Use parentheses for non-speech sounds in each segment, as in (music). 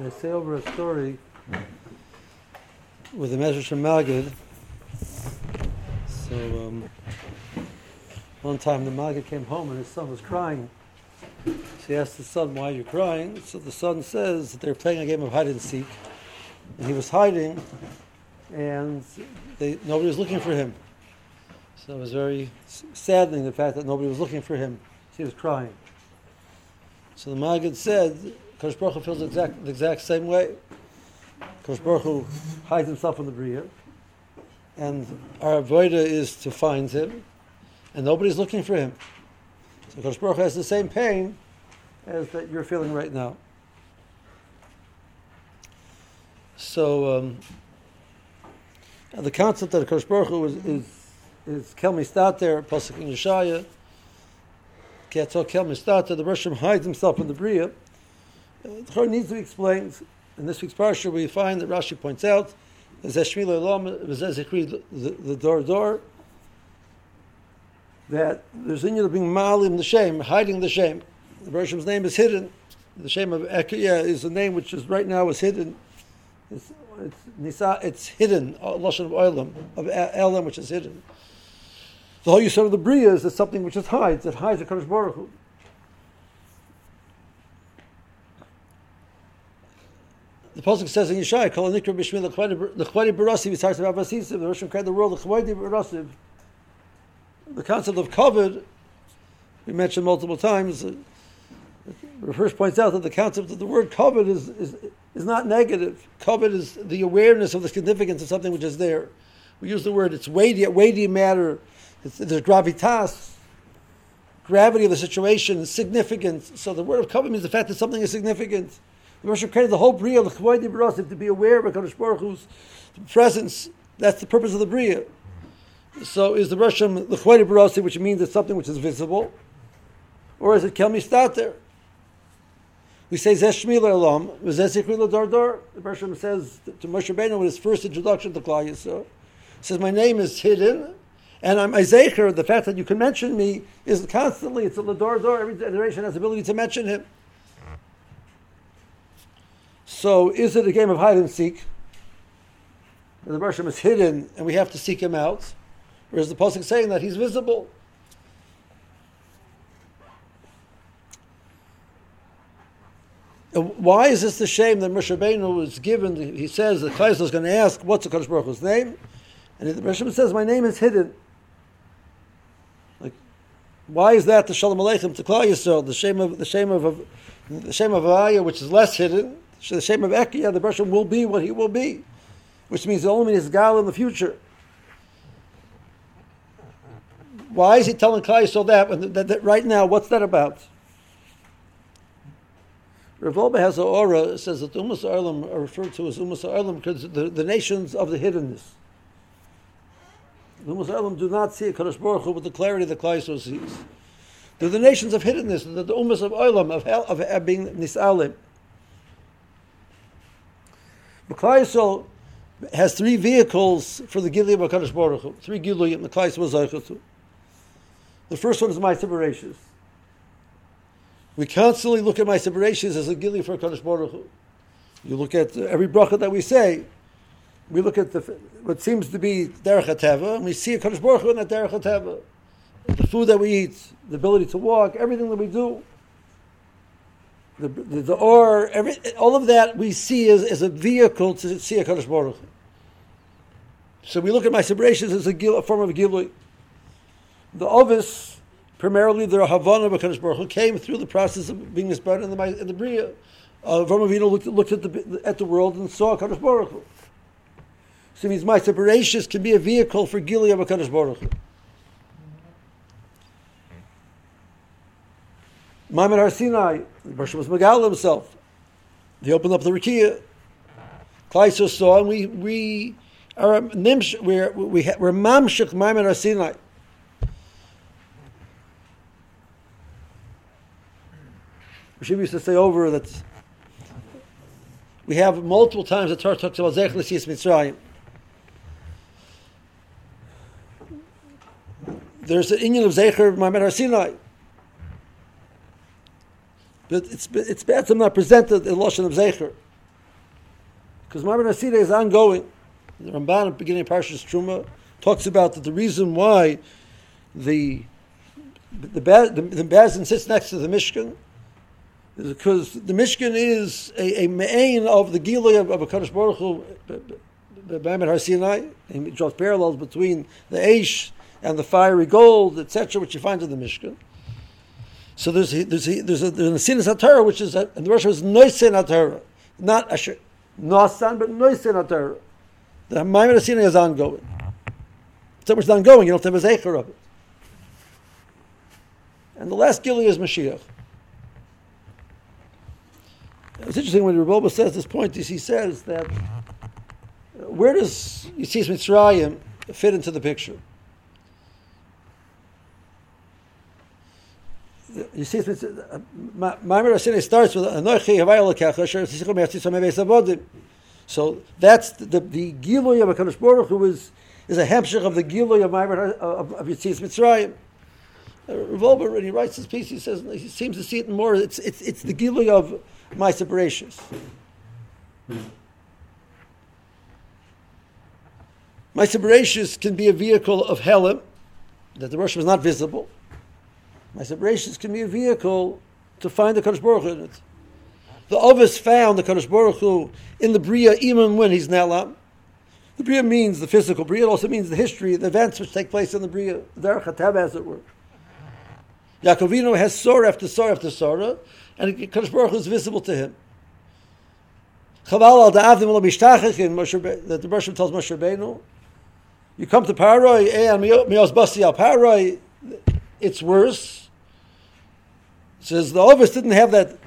They say over a story with the from Magid. So um, one time the Magid came home and his son was crying. So he asked the son, "Why are you crying?" So the son says that they're playing a game of hide and seek, and he was hiding, and they, nobody was looking for him. So it was very saddening the fact that nobody was looking for him. He was crying. So the Maggid said, Kosh Baruch Hu feels the exact, the exact same way. Kosh Baruch Hu hides himself in the Bria, and our avoida is to find him, and nobody's looking for him. So Kosh Baruch Hu has the same pain as that you're feeling right now. So um, the concept that Kosh Baruch Hu is, is, is Mistater, Pasuk in Yeshaya, Ketzal Kel Mistater, the Russian hides himself in the Bria. Uh, the Torah needs to be explained. In this week's parsha, we find that Rashi points out the the door door that there's in you being malim the shame, hiding the shame. The Bershom's name is hidden. The shame of Ekiyah is a name which is right now is hidden. It's, it's, nisa, it's hidden, Lashon of Olam, of Elam, which is hidden. The whole use of the Bria is something which is hides, it hides the Kadosh Baruch Hu. The Pasuk says in Yeshaya, "Kol nikra b'shmil l'chvadi barasiv." He talks about Basisim. The Rosh created the world l'chvadi barasiv. The concept of covet, we mentioned multiple times. Uh, the first points out that the concept of the word covet is, is, is not negative. Covet is the awareness of the significance of something which is there. We use the word, it's weighty, weighty matter. It's, there's gravitas, gravity of the situation, significance. So the word of covet means the fact that something is significant. The Rosh created the whole Bria, the Chavoidi to be aware of HaKadosh Baruch Hu's presence. That's the purpose of the Bria. So is the Russian the Barasi, which means it's something which is visible, or is it Kel Mistater? We say Zesh Shmil Elam, Zezikri Dar Dar. The Bershom says to Moshe Rabbeinu in his first introduction to Klal Yisrael, says, My name is hidden, and I'm Zecher. The fact that you can mention me is constantly, it's a Lador Dor. Every generation has the ability to mention him. So is it a game of hide and seek? The Bershom is hidden and we have to seek him out? Or is the Pasuk saying that he's visible? Why is this the shame that Moshe Rabbeinu was given? He says that Klai is going to ask, what's the Kodesh Baruch Hu's name? And the Moshe says, my name is hidden. Like, why is that the Shalom Aleichem to Klal Yisrael, the shame of the shame of the shame of Avaya, which is less hidden? The shame of Ekia, the Bershom will be what he will be, which means the only is Gal in the future. Why is he telling Klai so that, that, that, right now? What's that about? Rav has an aura says that the Umas Arlam are referred to as Umas Arlam because the, the nations of the hiddenness. The Umas Arlam do not see a Kadosh Baruch Hu with the clarity that Klai sees. They're the nations of hiddenness, the, the Umas of Arlam, of, of, of being Nisalim. Yisrael has three vehicles for the Gilui of HaKadosh Baruch Hu. Three Gilui the Klal Yisrael was The first one is my separations. We constantly look at my separations as a Gilui for HaKadosh Baruch Hu. You look at every bracha that we say, we look at the, what seems to be Derech HaTeva, and we see a Kadosh Baruch Hu in that Derech HaTeva. The food that we eat, the ability to walk, everything that we do the, the, the or, every, all of that we see as, as a vehicle to see a Kaddish Baruch. So we look at my celebrations as a, gil, a form of Gilui. The Ovis, primarily the Havana of Kaddish Baruch came through the process of being inspired in the, in the Bria. Uh, Avinu looked, looked at, the, at the world and saw Kaddish Baruch So it means my separations can be a vehicle for Gilui of a Kaddish Baruch Maimon Har Sinai, Bershom was Megal himself. They opened up the Rikiya. Klaiso saw, and we, we are nimsh, we're, we, we're mamshik Maimon Har Sinai. Rashi used to say over that we have multiple times the Torah talks about Zech L'Siyas Mitzrayim. There's an Indian of Zecher Maimon Har Sinai. But it's it's bad. I'm not presented in Lashon of Zecher. Because Ma'amar Hasina is ongoing. The Ramban the beginning of Parshas Truma talks about that the reason why the the, the, the Bazin sits next to the Mishkan is because the Mishkan is a, a main of the Gilui of, of a Kaddish Baruch Hu, Bamid Har Sinai, and it draws parallels between the Aish and the fiery gold, etc., which you find in the Mishkan. So there's there's there's a, there's a Sinas which is a, and the Russian is Noisin HaTorah, not Asher Nosan, but Noisin HaTorah. The Maimon Sinai is ongoing. So much is ongoing, you don't have a zecher of it. And the last Gili is Mashiach. It's interesting when Rebbe says this point, he says that uh, where does Yitzis Mitzrayim fit into the picture? You see, uh, uh, Maimer Asini starts with Anochi Havayel Lekecha Asher Tzisichom Yatzis Hameves Avodim. So that's the, the, the of Hakadosh Baruch Hu is is a hemshich of the Giloy of Maimer uh, of, of Yitzis Mitzrayim. Rav Wolbe, when he writes this piece, he says he seems to see it more. It's it's it's the Giloy of Maisa Bereshis. Maisa Bereshis can be a vehicle of Helim, that the Rosh is not visible. Maisa Bereshis can be a vehicle to find the Kadosh Baruch Hu in it. The Ovis found the Kadosh Baruch Hu in the Bria even when he's Nelam. The Bria means the physical Bria. It also means the history, the events which take place in the Bria, Derech HaTev, as it were. Yaakov Avinu has Sora after Sora after Sora, and Kadosh Baruch Hu is visible to him. Chaval al da'avdim lo mishtachach that the Bershom tells Moshe Rabbeinu, you come to Paroi, eh, and mios basi al Paroi, it's worse. Says the Ovis didn't have that,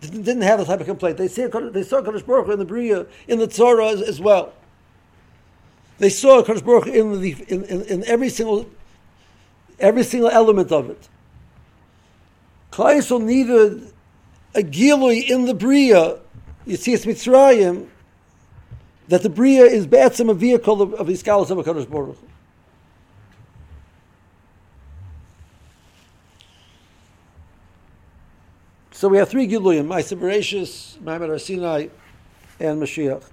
didn't have that type of complaint. They, see, they saw Kadosh Baruch in the Bria, in the Torah as, as well. They saw Kadosh Baruch in, the, in, in, in every single every single element of it. Klaisel needed a gilui in the Bria, you see it's Mitzrayim, that the Bria is Batsim a vehicle of, of the scholars of HaKadosh Baruch. So we have three Giluyim, Maisa Bereshis, Maimad Sinai, and Mashiach.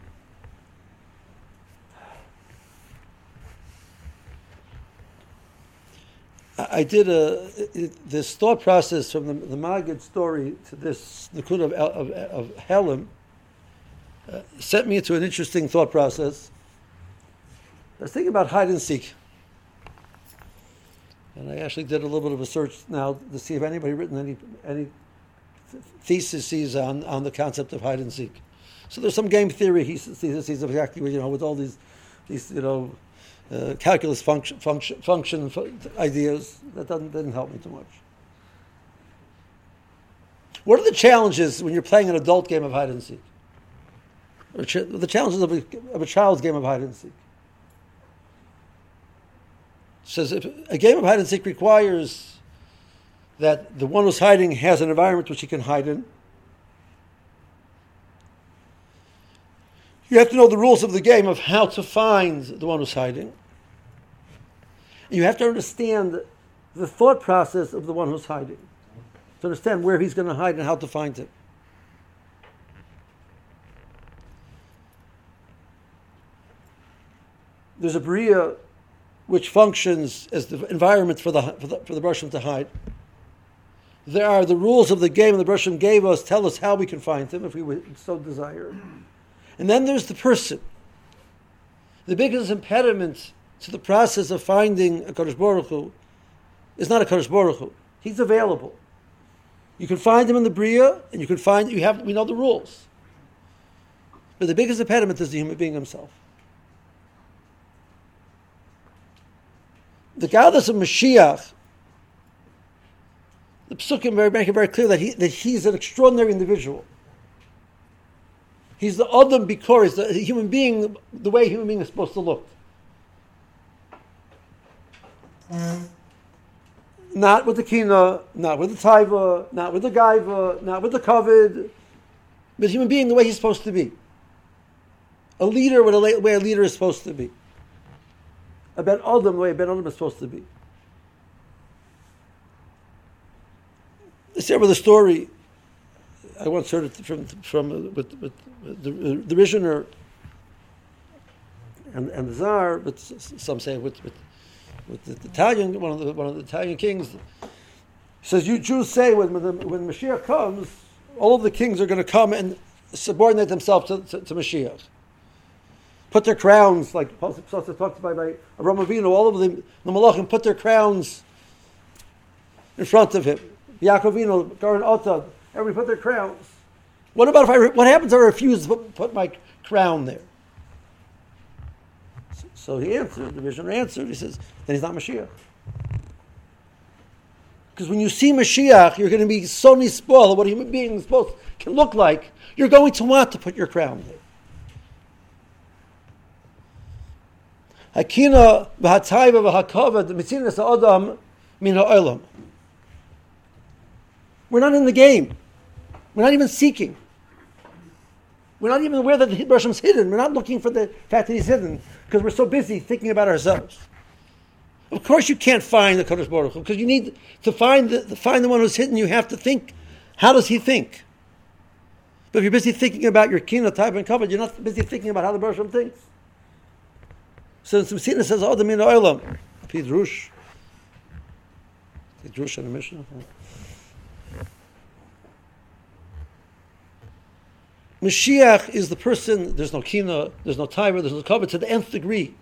I did a this thought process from the, the Magid story to this Nakud of, of, of Helim uh, sent me into an interesting thought process. I was thinking about hide and seek. And I actually did a little bit of a search now to see if anybody written any any theses on, on the concept of hide and seek. So there's some game theory he theses of exactly you know with all these these you know uh, calculus function, function, function ideas. That doesn't, didn't help me too much. What are the challenges when you're playing an adult game of hide and seek? the challenges of a, of a child's game of hide and seek. It says if a game of hide and seek requires that the one who's hiding has an environment which he can hide in. You have to know the rules of the game of how to find the one who's hiding. You have to understand the thought process of the one who's hiding. To understand where he's going to hide and how to find him. There's a Bria which functions as the environment for the, for the, for the Russian to hide. There are the rules of the game the Russian gave us, tell us how we can find him if we would so desire. And then there's the person. The biggest impediment to the process of finding a Kadosh Baruch Hu is not a Kadosh Baruch Hu. He's available. You can find him in the Bria, and you can find, you have, we know the rules. But the biggest impediment is the human being himself. The goddess of Mashiach, Psukim make it very clear that, he, that he's an extraordinary individual. He's the Adam Bikor, he's the human being, the way a human being is supposed to look. Not with the Kina, not with the Taiva, not with the Gaiva, not with the Kovid, but human being the way he's supposed to be. A leader with the way a leader is supposed to be. A Ben Adam the way a Ben Adam is supposed to be. Start with a story I once heard it from from uh, with, with the, uh, the Rishner and, and the Tsar, but some say with, with, with the Italian, one of the, one of the Italian kings, says, you Jews say when, when, the, when Mashiach comes, all of the kings are going to come and subordinate themselves to, to, to Mashiach. Put their crowns, like Pasuk talked about by Avraham all of the, the Malachim put their crowns in front of him. Yaakov Avinu, Garan Otad, everybody put their crowns. What about if I, what happens if I refuse to put, my crown there? So, so he answered, the visioner answered, he says, then he's not Mashiach. Because when you see Mashiach, you're going to be so spoiled of what a human being supposed can look like. You're going to want to put your crown there. Hakina v'hatayva v'hakavod mitzinas adam min ha'olam. We're not in the game. We're not even seeking. We're not even aware that the Hashem's hidden. We're not looking for the fact that he's hidden because we're so busy thinking about ourselves. Of course, you can't find the Kodesh Baruch because you need to find the, find the one who's hidden. You have to think, how does he think? But if you're busy thinking about your kina type and cover, you're not busy thinking about how the Baruch thinks. So some Messina says, "Oh, the min oilam." Pidrush. Pidrush in the Mishnah. Mashiach is the person. There's no kina. There's no timer. There's no cover to the nth degree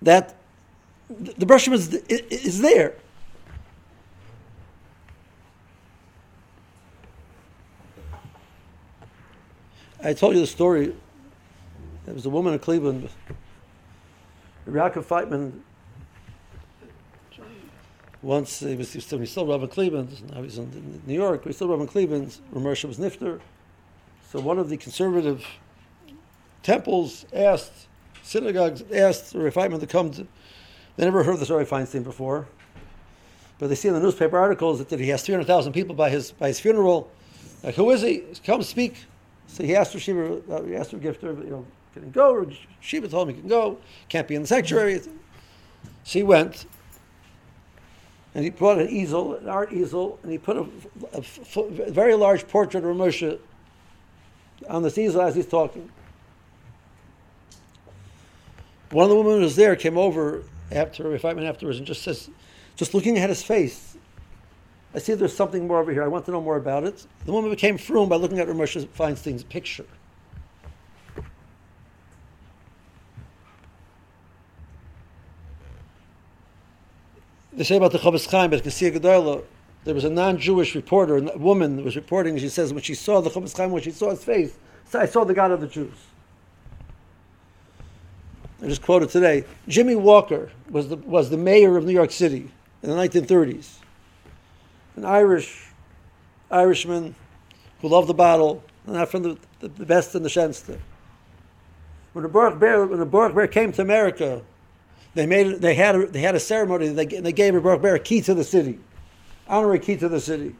that the brush is, is there. I told you the story. There was a woman in Cleveland, Yaakov Feitman. Once he was, he was still, he still Rabbi Cleveland. Now he's in New York. But he's still Rabbi Cleveland. Ramersha was Nifter. So one of the conservative temples asked synagogues asked the Feitman to come to. They never heard of this Rabbi Feinstein before, but they see in the newspaper articles that, that he has 300,000 people by his by his funeral. Like, who is he? Come speak. So he asked Shiva, uh, he asked for gift, you know, can he go? Shiva told him he can go. Can't be in the sanctuary. So he went, and he brought an easel, an art easel, and he put a, a, a very large portrait of Moshe on this easel as he's talking. One of the women who was there came over after five minutes afterwards and just says, just looking at his face, I see there's something more over here. I want to know more about it. The woman became frum by looking at Ramesh Feinstein's picture. They say about the Chofetz Chaim, but Kasiya Gedola, there was a non-Jewish reporter, a woman was reporting, she says when she saw the Chofetz Chaim, when she saw his face, I saw the God of the Jews. I just quoted today. Jimmy Walker was the, was the mayor of New York City in the 1930s. An Irish Irishman who loved the battle, not from the, the, the best in the shenste. When the Baruch Ber, when the Baruch Ber came to America, they made they had a, they had a ceremony. They, they gave Baruch Ber a key to the city, honorary key to the city.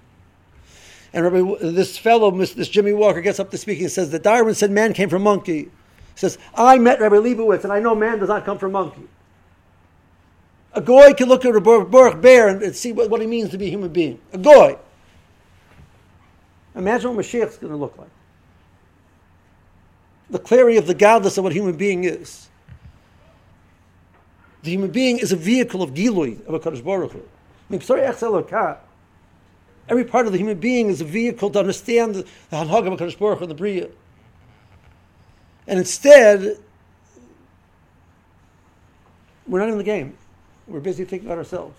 And Rabbi, this fellow, this Jimmy Walker, gets up to speak and says that Darwin said man came from monkey He says, I met Rabbi Leibowitz, and I know man does not come from monkey. A goy can look at a Baruch Ber and, see what, what means to be a human being. A goy. Imagine what Mashiach is going to look like. The clarity of the godless of what a human being is. The human being is a vehicle of Gilui, of a Kaddish Baruch Hu. I mean, sorry, Every part of the human being is a vehicle to understand the Hanhag of a Baruch Hu and the Bria. And instead, we're not in the game. We're busy thinking about ourselves.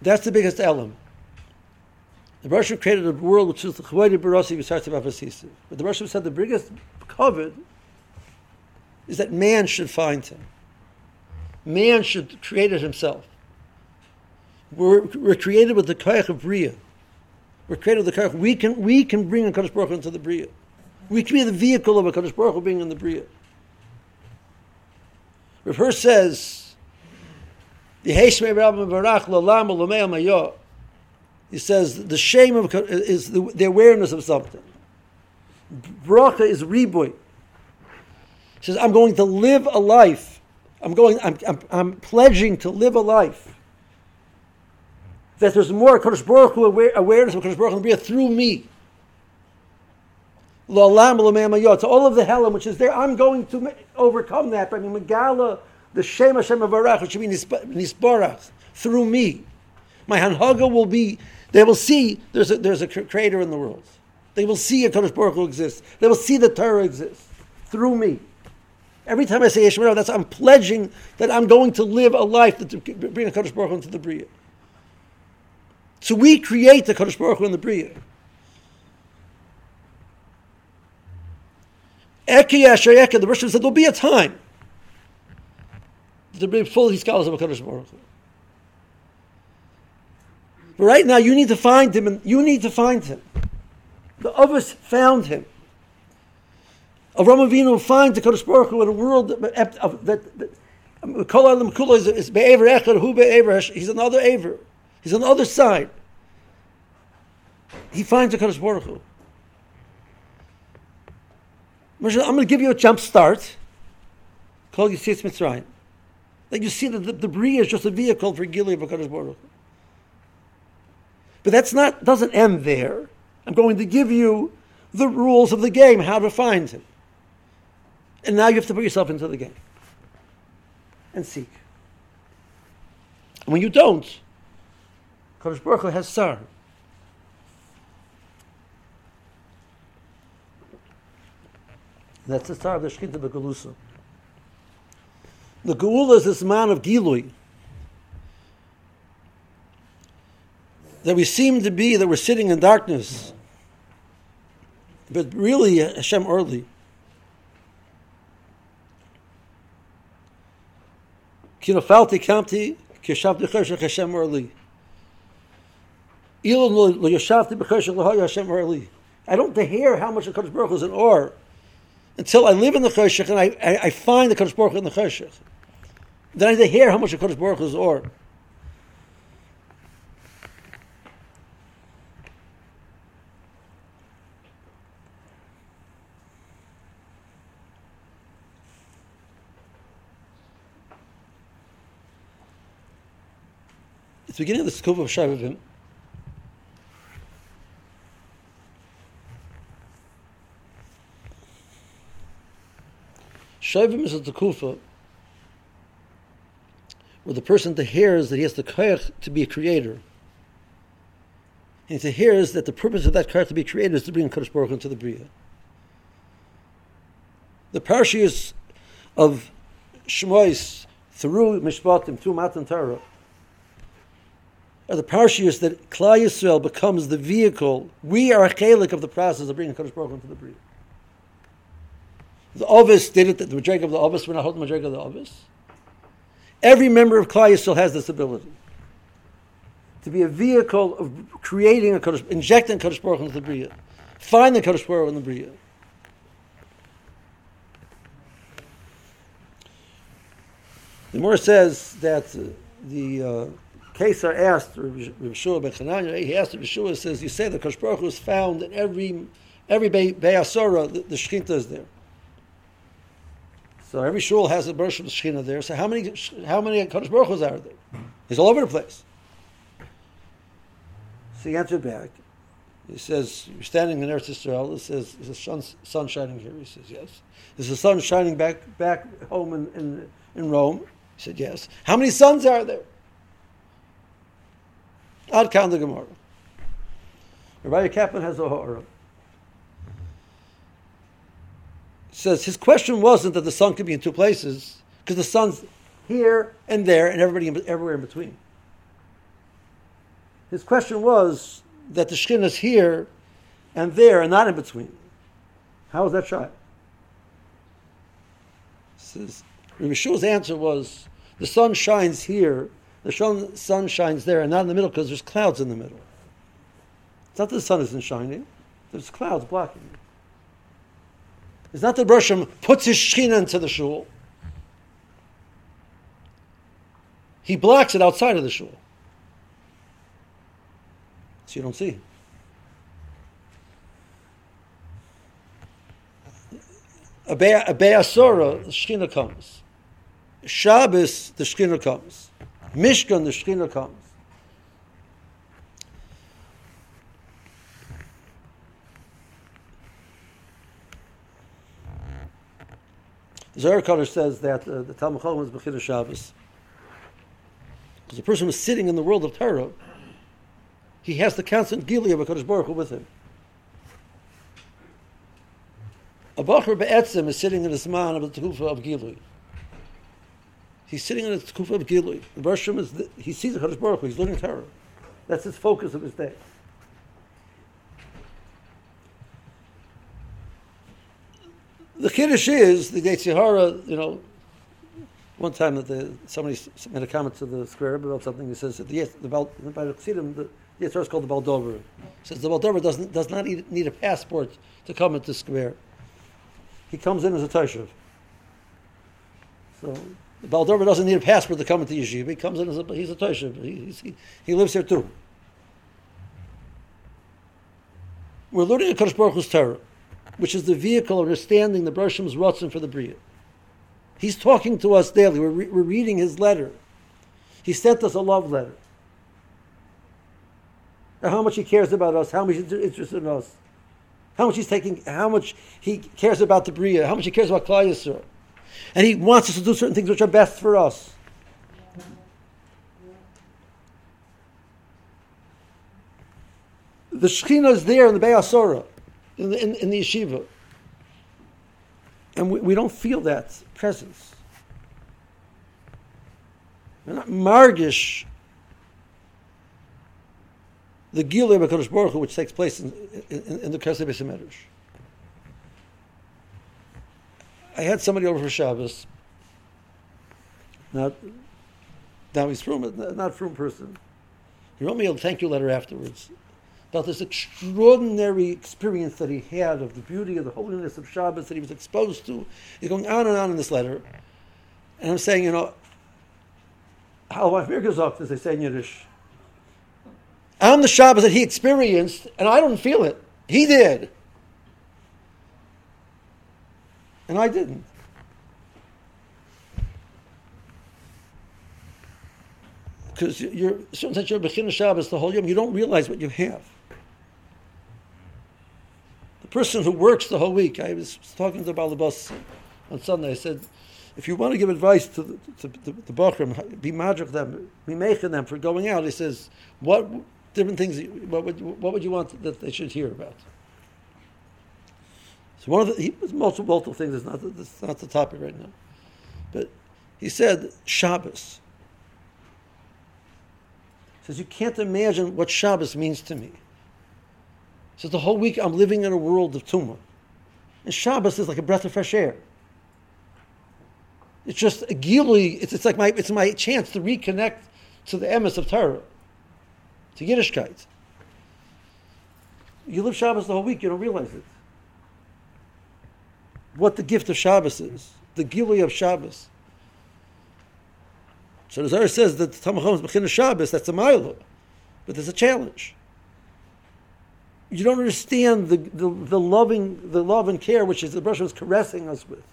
That's the biggest element. The Russian created a world which is the Chawadi Barasi Visartz of But the Russian said the biggest covet is that man should find him. Man should create it himself. We're, we're created with the Kayach of Bria. We're created with the Karach. We can, we can bring a Kaddish Baruch into the Bria. We can be the vehicle of a Kaddish Baruch being in the Bria. Rav Hirsch says, the He says the shame of is the, the awareness of something. Bracha is riboy. Says, I'm going to live a life. I'm going. I'm, I'm, I'm pledging to live a life that there's more Kodesh Baruch Hu aware, awareness of Kodesh Baruch Hu through me. To all of the Helam which is there, I'm going to overcome that by Megala, the Shem Hashem Avarach, which should be Nisbarach, through me. My Hanhaga will be, they will see there's a, there's a creator in the world. They will see a Kodesh Baruch Hu exists. They will see the Torah exists through me. Every time I say Yeshua, that's I'm pledging that I'm going to live a life that to bring a Kodesh Baruch Hu into the Bria. So we create the Kodesh Baruch Hu in the Bria. Eki Asher Eki, the Rosh said there'll be a time to be fully scholars of a Kodesh Baruch Hu. But right now, you need to find him, and you need to find him. The others found him. Avram Avinu finds the Kodesh Baruch Hu in a world that, Kol Alam Kula is, is Be'ever Echad, Hu Be'ever, he's another Aver. He's on the other side. He finds the Kodesh Baruch Hu. I'm going to give you a jump start. Call you Mitzrayim. That you see that the, Bria is just a vehicle for Gilead of Kodesh Baruch. But that's not doesn't end there. I'm going to give you the rules of the game, how to find him. And now you have to put yourself into the game and seek. And when you don't, Kodesh Baruch Hu has sar. That's the star of the Shechinta Begalusa. The Geula is this man of Gilui that we seem to be that we're sitting in darkness, but really Hashem early. Kinofalti kamti. Ilon lo Hashem early. I don't hear how much the Kodesh Baruch is in or until I live in the cheshach and I, I, I find the Kodesh Baruch in the cheshach. Then I hear how much the Kodesh Baruch is or. It's the beginning of the scope of Shavavim. Shavim is at the where the person hears that he has the koyach to be a creator. And he hears that the purpose of that koyach to be created is to bring Kodesh Baruch into the Bria. The parashas of Shmois through Mishpatim, through Matan Torah, are the parshas that Klal Yisrael becomes the vehicle. We are a chalik of the process of bringing Kodesh Baruch into the Bria. The Ovis did it, the Madrega of the Ovis, we're not holding the Madrega of the Ovis. Every member of Klal Yisrael has this ability to be a vehicle of creating a Kodesh, injecting Kodesh Baruch into the Bria, finding Kodesh Baruch in the Bria. The Gemara says that uh, the uh, Kesar asked Yehoshua ben Chananya, he asked Yeshua, says, you say the Kosh Baruch Hu is found in every every Be'asora, the, the Shechina is there. So every shul has a the Shechina there. So how many how many Kodesh Baruch Hu's are there? He's all over the place. So he answered back. He says, You're standing in Eretz Israel. He says, Is the sun, sun shining here? He says, Yes. Is the sun shining back back home in, in, in Rome? He said, Yes. How many suns are there? I'd count the Gemara. Rabbi Kaplan has a horror. Says his question wasn't that the sun could be in two places, because the sun's here and there and everybody in, everywhere in between. His question was that the Shekhinah is here and there and not in between. How is that shot? Says Rabbi Shua's answer was the sun shines here the sun shines there and not in the middle because there's clouds in the middle. It's not that the sun isn't shining, there's clouds blocking it. It's not that Bershom puts his shina into the shul. He blocks it outside of the shul. So you don't see. A Be'asora, the Shekhinah comes. Shabbos, the Shekhinah comes. Mishkan, the Shekhinah comes. Zerakadosh says that uh, the Talmud Chacham is Bechira Shabbos. Because the person who's sitting in the world of Torah, he has the constant Gili of HaKadosh Baruch Hu with him. A Bachar Be'etzim is sitting in the Zman of the Tehufa of gilui. He's sitting in the Tekufa of Gilui. The Bershom is, the, he sees the HaKadosh Baruch he's learning Torah. That's his focus of his day. The Kiddush is, the Yetzirah, you know, one time that the, somebody made a comment to the square about something, he says that the, the, the, by the Chassidim, the Yetzirah is called the Baldover. Says the Baldover doesn't, does not need, need a passport to come into the square. He comes in as a Toshav. So the doesn't need a passport to come into Yeshiva. He comes in as a, he's a Toshav. He, he, he lives here too. We're learning a Kodesh Baruch Hu's Torah which is the vehicle of understanding the Bershom's Ratzon for the Bria. He's talking to us daily. We're, re- we're reading his letter. He sent us a love letter. And how much he cares about us, how much he's interested in us, how much he's taking, how much he cares about the Bria, how much he cares about Klal Yisrael. And he wants us to do certain things which are best for us. The Shekhinah is there in the Be'asora in the, in, in the yeshiva. And we, we don't feel that presence. We're not margish the Gilei HaKadosh Baruch Hu, which takes place in, in, in the Medrash. I had somebody over for Shabbos, not now he's from not from person. He wrote me a thank you letter afterwards about this extraordinary experience that he had of the beauty of the holiness of Shabbos that he was exposed to. He's going on and on in this letter. And I'm saying, you know, how gesagt, as they say in Yiddish. I'm the Shabbos that he experienced, and I don't feel it. He did. And I didn't. Because you're, since you're Bechina Shabbos the whole yom, you don't realize what you have The person who works the whole week. I was talking to the Balabas on Sunday. I said, if you want to give advice to the, to the Bachram, be magic them, be making them for going out. He says, what different things, what would, what would you want that they should hear about? So one of the, he was multiple, multiple things, it's not, it's not the topic right now. But he said, Shabbos. He says, you can't imagine what Shabbos means to me. He says the whole week I'm living in a world of tumah. And Shabbos is like a breath of fresh air. It's just a gili, it's, it's like my, it's my chance to reconnect to the emes of Torah, to Yiddishkeit. You live Shabbos the whole week, you don't realize it. What the gift of Shabbos is, the gili of Shabbos. So the Zohar says that the Tamachom is Bechina Shabbos, that's a mile, but there's a challenge you don't understand the, the, the, loving, the love and care which is the Brush was caressing us with.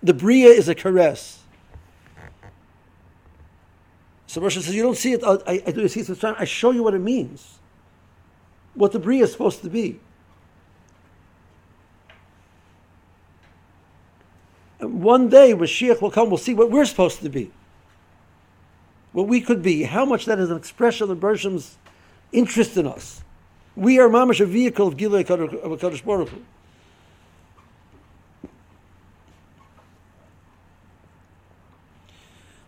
The Bria is a caress. So Brush says, You don't see it, I, I do see it I show you what it means. What the Bria is supposed to be. And one day Mashiach will come, we'll see what we're supposed to be. What we could be, how much that is an expression of Bershom's interest in us. We are mamash a vehicle of Gilei of Kadosh Baruch Hu.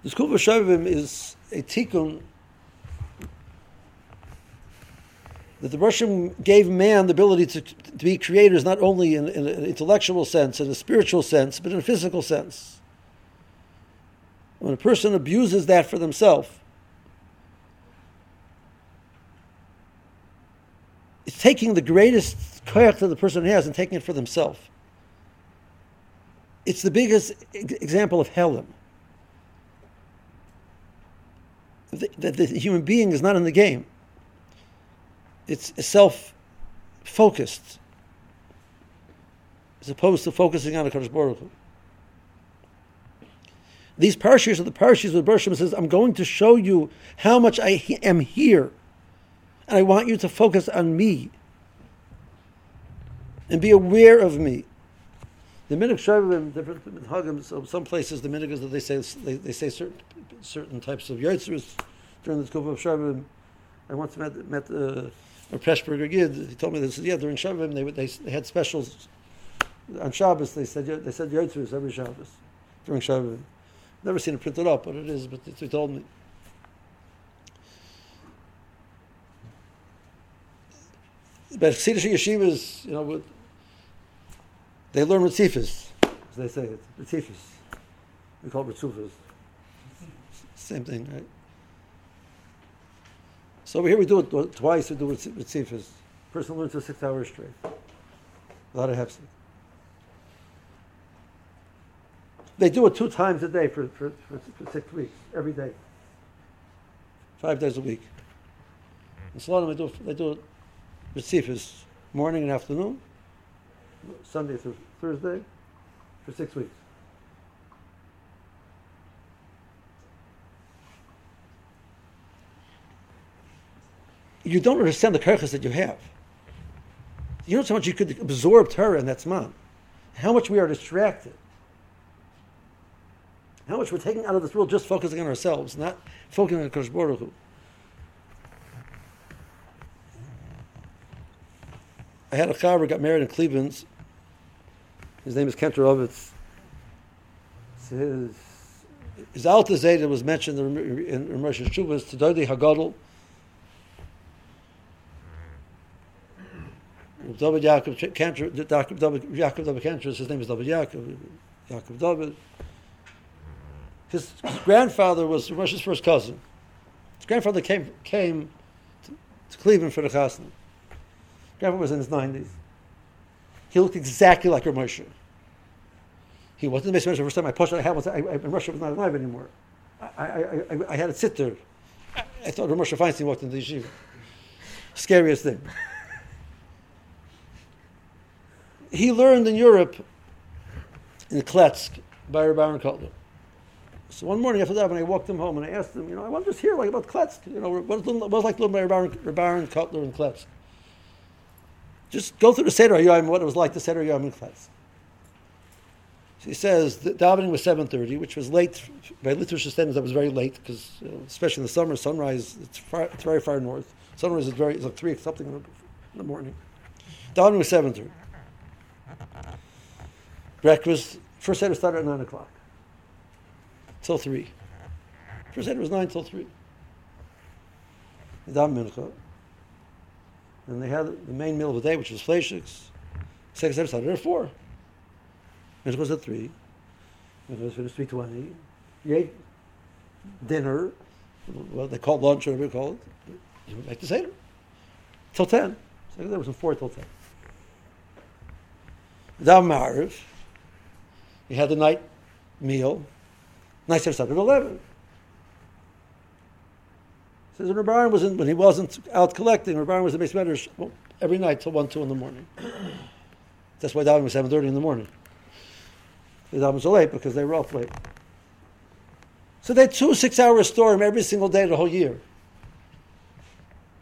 The school of Shavim is a tikkun that the Russian gave man the ability to, to be creators not only in, in, an intellectual sense, in a spiritual sense, but in a physical sense. When a person abuses that for themselves, it's taking the greatest koyach that the person has and taking it for themselves. It's the biggest example of Helam. That the human being is not in the game. It's self focused as opposed to focusing on a Kodesh Baruch. These parshas are the parshas where Bershom says, I'm going to show you how much I am here and I want you to focus on me and be aware of me. The minig shavim, different hagim. So some places the minig is that they say they, they say certain certain types of yotzers during the kufa of shavim. I once met met uh, a Pressburger Gid. He told me this. Yeah, during shavim they, they they had specials on Shabbos. They said they said yotzers every Shabbos during shavim. Never seen it printed up, but it is. But he told me. But Chassidish yeshivas, you know, they learn Ritzifis, as they say it. Ritzifis. We call it Ritzufas. Same thing, right? So here we do it twice, we do it Ritzifis. Person learns for six hours straight. A lot of hefsek. They do it two times a day for, for, for, for six weeks, every day. Five days a week. In Slonim, they do, they do it Ritzifis, morning and afternoon, Sunday through Thursday, for six weeks. You don't understand the kerchas that you have. You know how much you could absorb Torah in that man. How much we are distracted. How much we're taking out of this world just focusing on ourselves, not focusing on Kosh Baruch. I had a chaver got married in Cleveland. His name is Kenter Ovitz. His, his Alta Zeta was mentioned in, Rosh Hashuvas to Dodi Hagadol. David Yaakov David Yaakov David his name is David Yaakov, Yaakov David. His, grandfather was Moshe's first cousin. His grandfather came came to, to Cleveland for the chasna. Grandpa was in his 90s. He looked exactly like Moshe. He wasn't the first time I pushed I had was I, I, Moshe was not alive anymore. I, I, I, I had to sit there. I thought Moshe Feinstein walked into the yeshiva. Scariest thing. He learned in Europe, in Kletsk, by Rabbi Aaron Kotler. So one morning after that, when I walked him home and I asked him, you know, I want to hear like about Kletsk, you know, what was like little Rabbi Aaron Kotler in Kletsk. Just go through the Seder Yom, what it was like the Seder Yom in Kletsk. he says the davening was 7.30, which was late. By literature standards, that was very late, because you know, especially in the summer, sunrise, it's, far, it's very far north. Sunrise is very, it's like 3 something in the morning. Davening was 7.30. Breakfast, first Seder started at 9 o'clock, till 3. First Seder was 9 till 3. Daven Mincha. And they had the main meal of the day, which was fleishiks. Second Seder started at 4. It was at 3. It was finished 3.20. You ate dinner, what they called lunch, whatever you call it. You went back to Seder. Till 10. Second Seder was from 4 till 10. Dav Ma'ariv, you had the night meal. Night Seder started at 11. Says Rabban was when he wasn't out collecting. Rabban was in base medrash well, every night till one, two in the morning. That's why davening was seven thirty in the morning. The davening was so late because they were off late. So they had two six-hour storm every single day the whole year.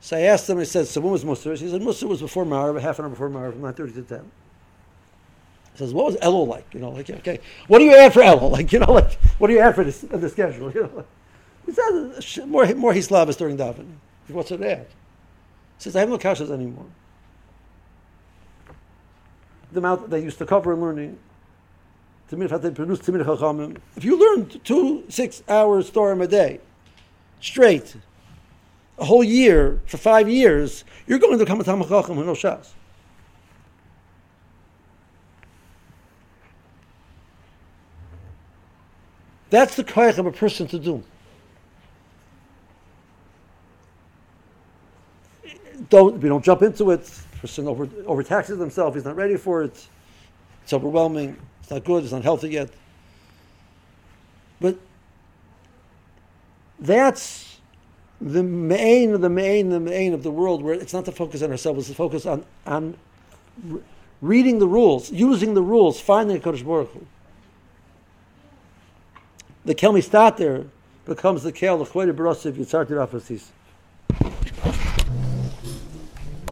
So I asked him. I said, "So when was Musar?" He said, "Musar was before Marav, half an hour before Marav, from nine thirty to 10. He says, "What was Elul like? You know, like okay, what do you add for Elul? (laughs) Like you know, like what do you add for this, the schedule? (laughs) You know." Like, he says, more more hislavis during davening. What's it add? He says I have no kashas anymore. The amount they used to cover in learning. If you learn two six hours Torah a day, straight, a whole year for five years, you're going to come a Talmud Chacham with no shas. That's the koyach of a person to do. don't we don't jump into it. Person over overtaxes himself. He's not ready for it. It's overwhelming. It's not good. It's not healthy yet. But that's the main, the main, the main of the world where it's not to focus on ourselves. It's to focus on on reading the rules, using the rules, finding a Kodesh Baruch Hu the kel there becomes the kel l'chvoide barosiv yitzartir afasis.